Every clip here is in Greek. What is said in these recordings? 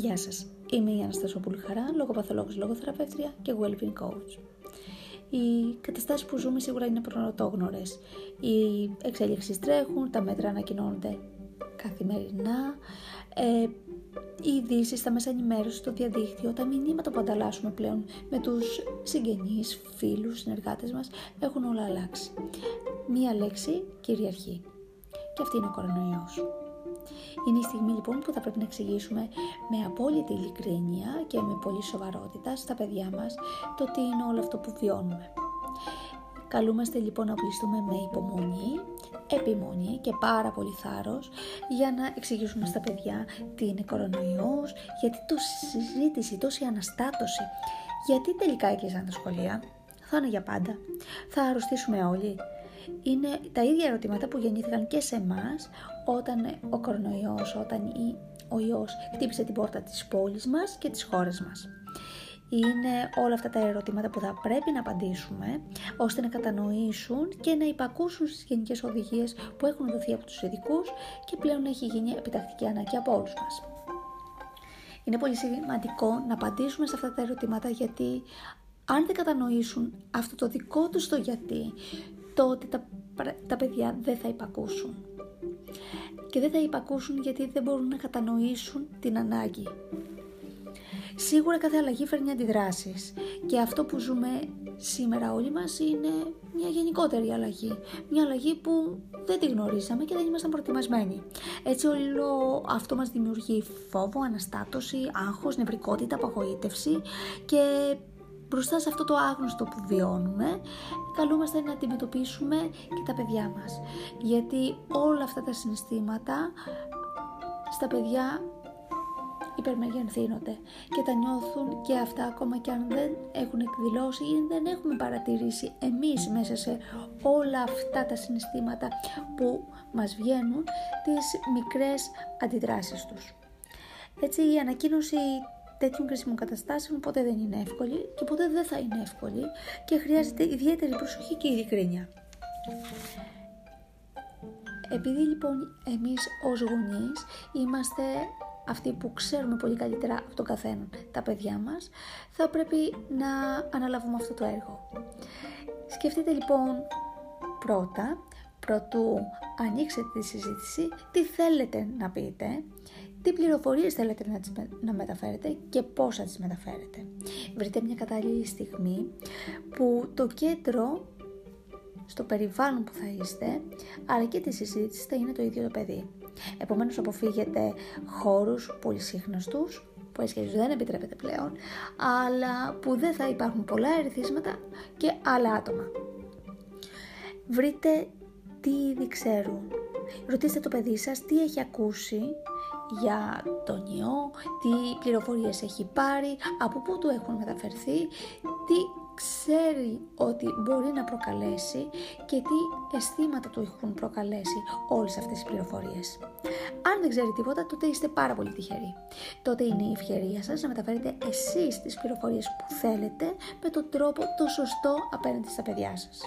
Γεια σας, είμαι η Αναστασόπουλη Χαρά, λογοπαθολόγος, λογοθεραπεύτρια και wellbeing coach. Οι καταστάσεις που ζούμε σίγουρα είναι πρωτόγνωρες. Οι εξέλιξεις τρέχουν, τα μέτρα ανακοινώνονται καθημερινά, ε, οι ειδήσει στα μέσα ενημέρωσης, στο διαδίκτυο, τα μηνύματα που ανταλλάσσουμε πλέον με τους συγγενείς, φίλους, συνεργάτες μας έχουν όλα αλλάξει. Μία λέξη κυριαρχεί και αυτή είναι ο κορονοϊός. Είναι η στιγμή λοιπόν που θα πρέπει να εξηγήσουμε με απόλυτη ειλικρίνεια και με πολύ σοβαρότητα στα παιδιά μας το τι είναι όλο αυτό που βιώνουμε. Καλούμαστε λοιπόν να πληστούμε με υπομονή, επιμονή και πάρα πολύ θάρρος για να εξηγήσουμε στα παιδιά τι είναι κορονοϊός, γιατί τόση συζήτηση, τόση αναστάτωση, γιατί τελικά έκλεισαν τα σχολεία, θα είναι για πάντα, θα αρρωστήσουμε όλοι, είναι τα ίδια ερωτήματα που γεννήθηκαν και σε εμάς όταν ο κορονοϊός, όταν ο ιός χτύπησε την πόρτα της πόλης μας και της χώρας μας. Είναι όλα αυτά τα ερωτήματα που θα πρέπει να απαντήσουμε ώστε να κατανοήσουν και να υπακούσουν στις γενικές οδηγίες που έχουν δοθεί από τους ειδικούς και πλέον έχει γίνει επιτακτική ανάγκη από όλους μας. Είναι πολύ σημαντικό να απαντήσουμε σε αυτά τα ερωτήματα γιατί αν δεν κατανοήσουν αυτό το δικό τους το γιατί, τότε τα, τα παιδιά δεν θα υπακούσουν. Και δεν θα υπακούσουν γιατί δεν μπορούν να κατανοήσουν την ανάγκη. Σίγουρα κάθε αλλαγή φέρνει αντιδράσεις και αυτό που ζούμε σήμερα όλοι μας είναι μια γενικότερη αλλαγή. Μια αλλαγή που δεν τη γνωρίζαμε και δεν ήμασταν προετοιμασμένοι. Έτσι όλο αυτό μας δημιουργεί φόβο, αναστάτωση, άγχος, νευρικότητα, απαγοήτευση και μπροστά σε αυτό το άγνωστο που βιώνουμε, καλούμαστε να αντιμετωπίσουμε και τα παιδιά μας. Γιατί όλα αυτά τα συναισθήματα στα παιδιά υπερμεγενθύνονται και τα νιώθουν και αυτά ακόμα και αν δεν έχουν εκδηλώσει ή δεν έχουμε παρατηρήσει εμείς μέσα σε όλα αυτά τα συναισθήματα που μας βγαίνουν τις μικρές αντιδράσεις τους. Έτσι η ανακοίνωση τέτοιων κρίσιμων καταστάσεων ποτέ δεν είναι εύκολη και ποτέ δεν θα είναι εύκολη και χρειάζεται ιδιαίτερη προσοχή και ειλικρίνεια. Επειδή λοιπόν εμείς ως γονείς είμαστε αυτοί που ξέρουμε πολύ καλύτερα από τον καθένα τα παιδιά μας, θα πρέπει να αναλάβουμε αυτό το έργο. Σκεφτείτε λοιπόν πρώτα, πρωτού ανοίξετε τη συζήτηση, τι θέλετε να πείτε τι πληροφορίες θέλετε να, τις, να μεταφέρετε και πώς θα τις μεταφέρετε. Βρείτε μια κατάλληλη στιγμή που το κέντρο στο περιβάλλον που θα είστε, αλλά και τη συζήτηση θα είναι το ίδιο το παιδί. Επομένως αποφύγετε χώρους πολύ σύχναστους, που έτσι δεν επιτρέπεται πλέον, αλλά που δεν θα υπάρχουν πολλά ερεθίσματα και άλλα άτομα. Βρείτε τι ήδη ξέρουν. Ρωτήστε το παιδί σας τι έχει ακούσει για τον ιό, τι πληροφορίες έχει πάρει, από πού του έχουν μεταφερθεί, τι ξέρει ότι μπορεί να προκαλέσει και τι αισθήματα του έχουν προκαλέσει όλες αυτές τις πληροφορίες. Αν δεν ξέρει τίποτα, τότε είστε πάρα πολύ τυχεροί. Τότε είναι η ευκαιρία σας να μεταφέρετε εσείς τις πληροφορίες που θέλετε με τον τρόπο το σωστό απέναντι στα παιδιά σας.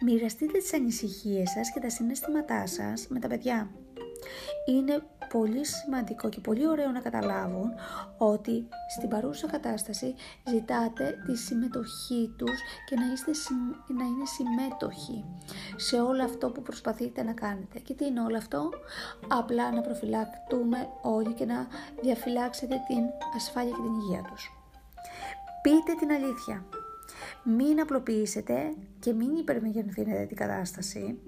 Μοιραστείτε τις ανησυχίες σας και τα συναισθήματά σας με τα παιδιά. Είναι πολύ σημαντικό και πολύ ωραίο να καταλάβουν ότι στην παρούσα κατάσταση ζητάτε τη συμμετοχή τους και να, είστε, να είναι συμμέτοχοι σε όλο αυτό που προσπαθείτε να κάνετε. Και τι είναι όλο αυτό; Απλά να προφυλακτούμε όλοι και να διαφυλάξετε την ασφάλεια και την υγεία τους. Πείτε την αλήθεια. Μην απλοποιήσετε και μην υπερμεγενθύνετε την κατάσταση.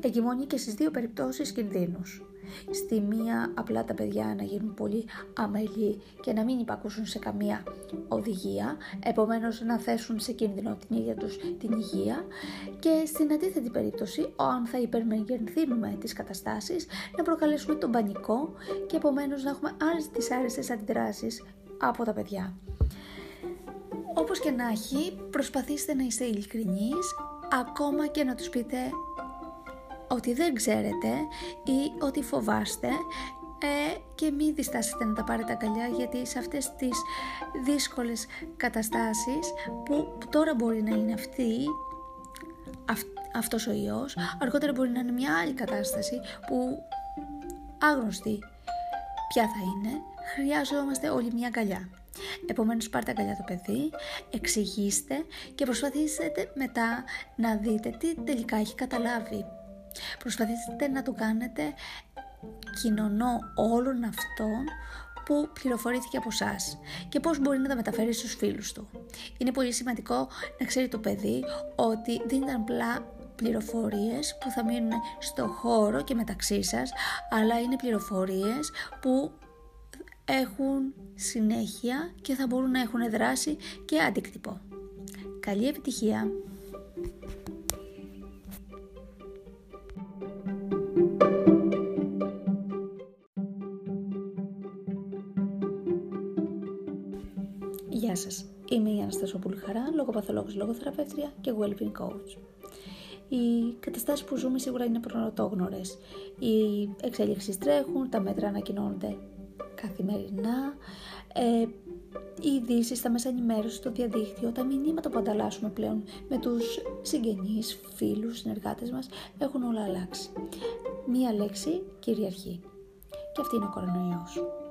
Εγκυμονεί και στις δύο περιπτώσεις κινδύνους. Στη μία απλά τα παιδιά να γίνουν πολύ αμελή και να μην υπακούσουν σε καμία οδηγία, επομένως να θέσουν σε κίνδυνο την ίδια τους την υγεία και στην αντίθετη περίπτωση, αν θα υπερμεγενθύνουμε τις καταστάσεις, να προκαλέσουμε τον πανικό και επομένως να έχουμε άλλες δυσάρεστες αντιδράσεις από τα παιδιά. Όπως και να έχει, προσπαθήστε να είστε ειλικρινείς, ακόμα και να τους πείτε ότι δεν ξέρετε ή ότι φοβάστε ε, και μην διστάσετε να τα πάρετε αγκαλιά γιατί σε αυτές τις δύσκολες καταστάσεις που, τώρα μπορεί να είναι αυτή αυ, αυτός ο ιός, αργότερα μπορεί να είναι μια άλλη κατάσταση που άγνωστη ποια θα είναι, χρειάζομαστε όλοι μια αγκαλιά. Επομένως πάρτε αγκαλιά το παιδί, εξηγήστε και προσπαθήστε μετά να δείτε τι τελικά έχει καταλάβει. Προσπαθήστε να το κάνετε κοινωνό όλων αυτών που πληροφορήθηκε από εσά και πώς μπορεί να τα μεταφέρει στους φίλους του. Είναι πολύ σημαντικό να ξέρει το παιδί ότι δεν ήταν απλά πληροφορίες που θα μείνουν στο χώρο και μεταξύ σας, αλλά είναι πληροφορίες που έχουν συνέχεια και θα μπορούν να έχουν δράση και αντίκτυπο. Καλή επιτυχία! Γεια σας, είμαι η Αναστασόπουλη Χαρά, λογοπαθολόγος, λογοθεραπεύτρια και well-being coach. Οι καταστάσεις που ζούμε σίγουρα είναι πρωτόγνωρες. Οι εξέλιξεις τρέχουν, τα μέτρα ανακοινώνονται καθημερινά, ε, οι ειδήσεις στα μέσα ενημέρωσης, στο διαδίκτυο, τα μηνύματα που ανταλλάσσουμε πλέον με τους συγγενείς, φίλους, συνεργάτες μας έχουν όλα αλλάξει. Μία λέξη κυριαρχεί. Και αυτή είναι ο κορονοϊός.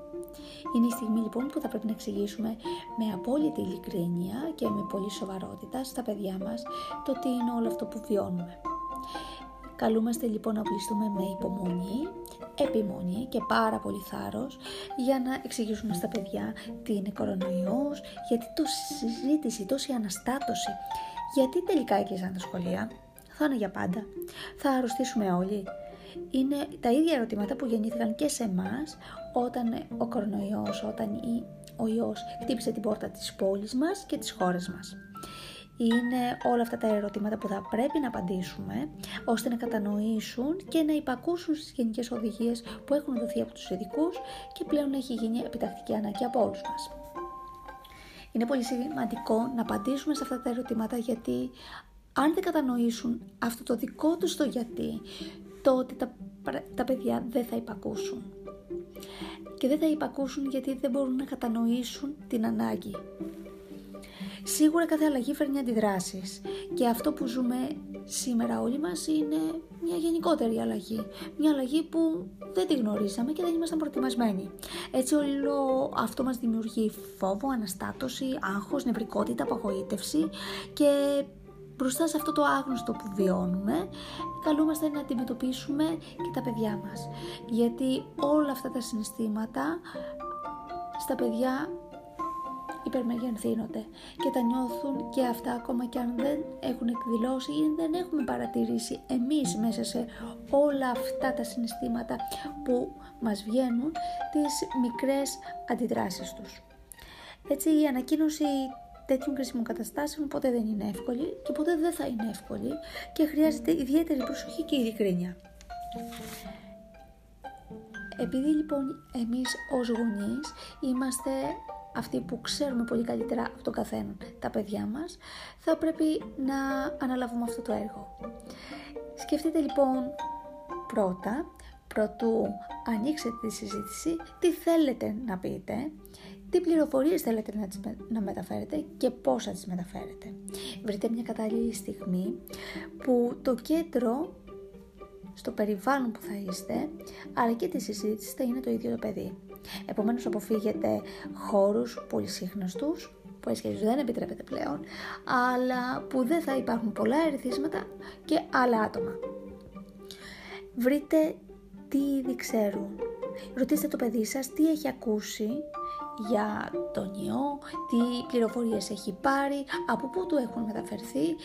Είναι η στιγμή λοιπόν που θα πρέπει να εξηγήσουμε με απόλυτη ειλικρίνεια και με πολύ σοβαρότητα στα παιδιά μας το τι είναι όλο αυτό που βιώνουμε. Καλούμαστε λοιπόν να πληστούμε με υπομονή, επιμονή και πάρα πολύ θάρρος για να εξηγήσουμε στα παιδιά τι είναι κορονοϊός, γιατί τόση συζήτηση, τόση αναστάτωση, γιατί τελικά έκλεισαν τα σχολεία, θα είναι για πάντα, θα αρρωστήσουμε όλοι. Είναι τα ίδια ερωτήματα που γεννήθηκαν και σε εμάς όταν ο κορονοϊός, όταν ο ιός χτύπησε την πόρτα της πόλης μας και της χώρας μας είναι όλα αυτά τα ερωτήματα που θα πρέπει να απαντήσουμε ώστε να κατανοήσουν και να υπακούσουν στις γενικές οδηγίες που έχουν δοθεί από τους ειδικούς και πλέον έχει γίνει επιτακτική ανάγκη από όλους μας. Είναι πολύ σημαντικό να απαντήσουμε σε αυτά τα ερωτήματα γιατί αν δεν κατανοήσουν αυτό το δικό τους το γιατί, τότε τα, τα παιδιά δεν θα υπακούσουν. Και δεν θα υπακούσουν γιατί δεν μπορούν να κατανοήσουν την ανάγκη. Σίγουρα κάθε αλλαγή φέρνει αντιδράσεις και αυτό που ζούμε σήμερα όλοι μας είναι μια γενικότερη αλλαγή. Μια αλλαγή που δεν τη γνωρίζαμε και δεν ήμασταν προετοιμασμένοι. Έτσι όλο αυτό μας δημιουργεί φόβο, αναστάτωση, άγχος, νευρικότητα, απογοήτευση και μπροστά σε αυτό το άγνωστο που βιώνουμε, καλούμαστε να αντιμετωπίσουμε και τα παιδιά μας. Γιατί όλα αυτά τα συναισθήματα στα παιδιά υπερμεγενθύνονται και τα νιώθουν και αυτά ακόμα και αν δεν έχουν εκδηλώσει ή δεν έχουμε παρατηρήσει εμείς μέσα σε όλα αυτά τα συναισθήματα που μας βγαίνουν τις μικρές αντιδράσεις τους. Έτσι η ανακοίνωση τέτοιων κρίσιμων καταστάσεων ποτέ δεν είναι εύκολη και ποτέ δεν θα είναι εύκολη και χρειάζεται ιδιαίτερη προσοχή και ειλικρίνεια. Επειδή λοιπόν εμείς ως γονείς είμαστε αυτοί που ξέρουμε πολύ καλύτερα από τον καθένα τα παιδιά μας, θα πρέπει να αναλάβουμε αυτό το έργο. Σκεφτείτε λοιπόν πρώτα, πρωτού ανοίξετε τη συζήτηση, τι θέλετε να πείτε, τι πληροφορίες θέλετε να, να μεταφέρετε και πώς θα τις μεταφέρετε. Βρείτε μια κατάλληλη στιγμή που το κέντρο στο περιβάλλον που θα είστε, αλλά και τη συζήτηση θα είναι το ίδιο το παιδί. Επομένως αποφύγετε χώρους πολυσύχναστους, που έτσι δεν επιτρέπεται πλέον, αλλά που δεν θα υπάρχουν πολλά ερεθίσματα και άλλα άτομα. Βρείτε τι ήδη ξέρουν. Ρωτήστε το παιδί σας τι έχει ακούσει για τον ιό, τι πληροφορίες έχει πάρει, από πού του έχουν μεταφερθεί,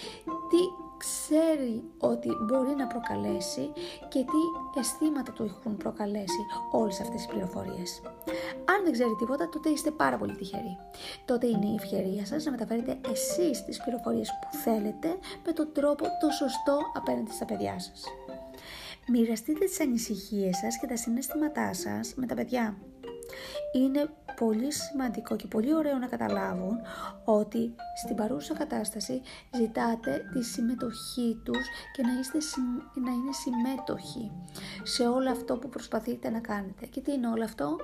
τι ξέρει ότι μπορεί να προκαλέσει και τι αισθήματα του έχουν προκαλέσει όλες αυτές τις πληροφορίες. Αν δεν ξέρει τίποτα, τότε είστε πάρα πολύ τυχεροί. Τότε είναι η ευκαιρία σας να μεταφέρετε εσείς τις πληροφορίες που θέλετε με τον τρόπο το σωστό απέναντι στα παιδιά σας. Μοιραστείτε τις ανησυχίες σας και τα συναισθήματά σας με τα παιδιά. Είναι πολύ σημαντικό και πολύ ωραίο να καταλάβουν ότι στην παρούσα κατάσταση ζητάτε τη συμμετοχή τους και να, είστε, να είναι συμμέτοχοι σε όλο αυτό που προσπαθείτε να κάνετε. Και τι είναι όλο αυτό;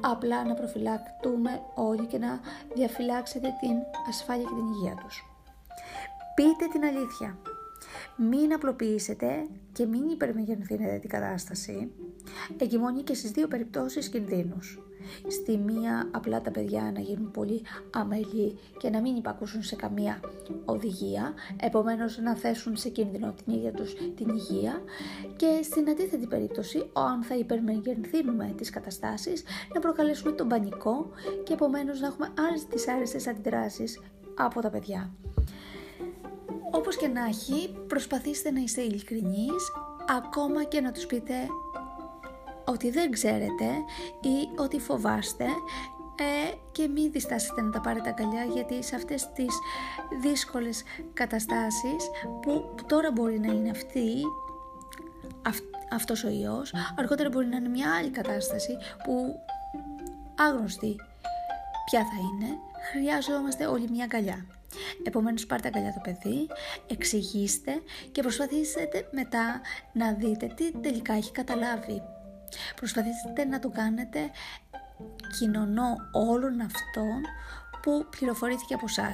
Απλά να προφυλακτούμε όλοι και να διαφυλάξετε την ασφάλεια και την υγεία τους. Πείτε την αλήθεια. Μην απλοποιήσετε και μην υπερμεγενθύνετε την κατάσταση. Εγκυμονεί και στις δύο περιπτώσεις κινδύνους. Στη μία απλά τα παιδιά να γίνουν πολύ αμελοί και να μην υπακούσουν σε καμία οδηγία, επομένως να θέσουν σε κίνδυνο την ίδια τους την υγεία και στην αντίθετη περίπτωση, αν θα υπερμεγενθύνουμε τις καταστάσεις, να προκαλέσουμε τον πανικό και επομένως να έχουμε άλλες δυσάρεστες αντιδράσεις από τα παιδιά. Όπως και να έχει, προσπαθήστε να είστε ειλικρινείς, ακόμα και να τους πείτε ότι δεν ξέρετε ή ότι φοβάστε ε, και μην διστάσετε να τα πάρετε αγκαλιά γιατί σε αυτές τις δύσκολες καταστάσεις που, τώρα μπορεί να είναι αυτή αυ, αυτός ο ιός, αργότερα μπορεί να είναι μια άλλη κατάσταση που άγνωστη ποια θα είναι, χρειάζομαστε όλοι μια αγκαλιά. Επομένως πάρτε αγκαλιά το παιδί, εξηγήστε και προσπαθήστε μετά να δείτε τι τελικά έχει καταλάβει. Προσπαθήστε να το κάνετε κοινωνό όλων αυτών που πληροφορήθηκε από εσά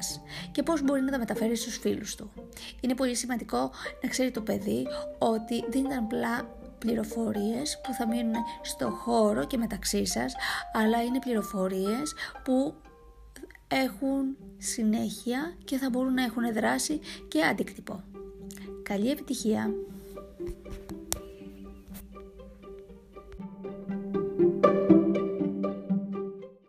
και πώς μπορεί να τα μεταφέρει στους φίλους του. Είναι πολύ σημαντικό να ξέρει το παιδί ότι δεν ήταν απλά πληροφορίες που θα μείνουν στο χώρο και μεταξύ σας, αλλά είναι πληροφορίες που έχουν συνέχεια και θα μπορούν να έχουν δράση και αντίκτυπο. Καλή επιτυχία!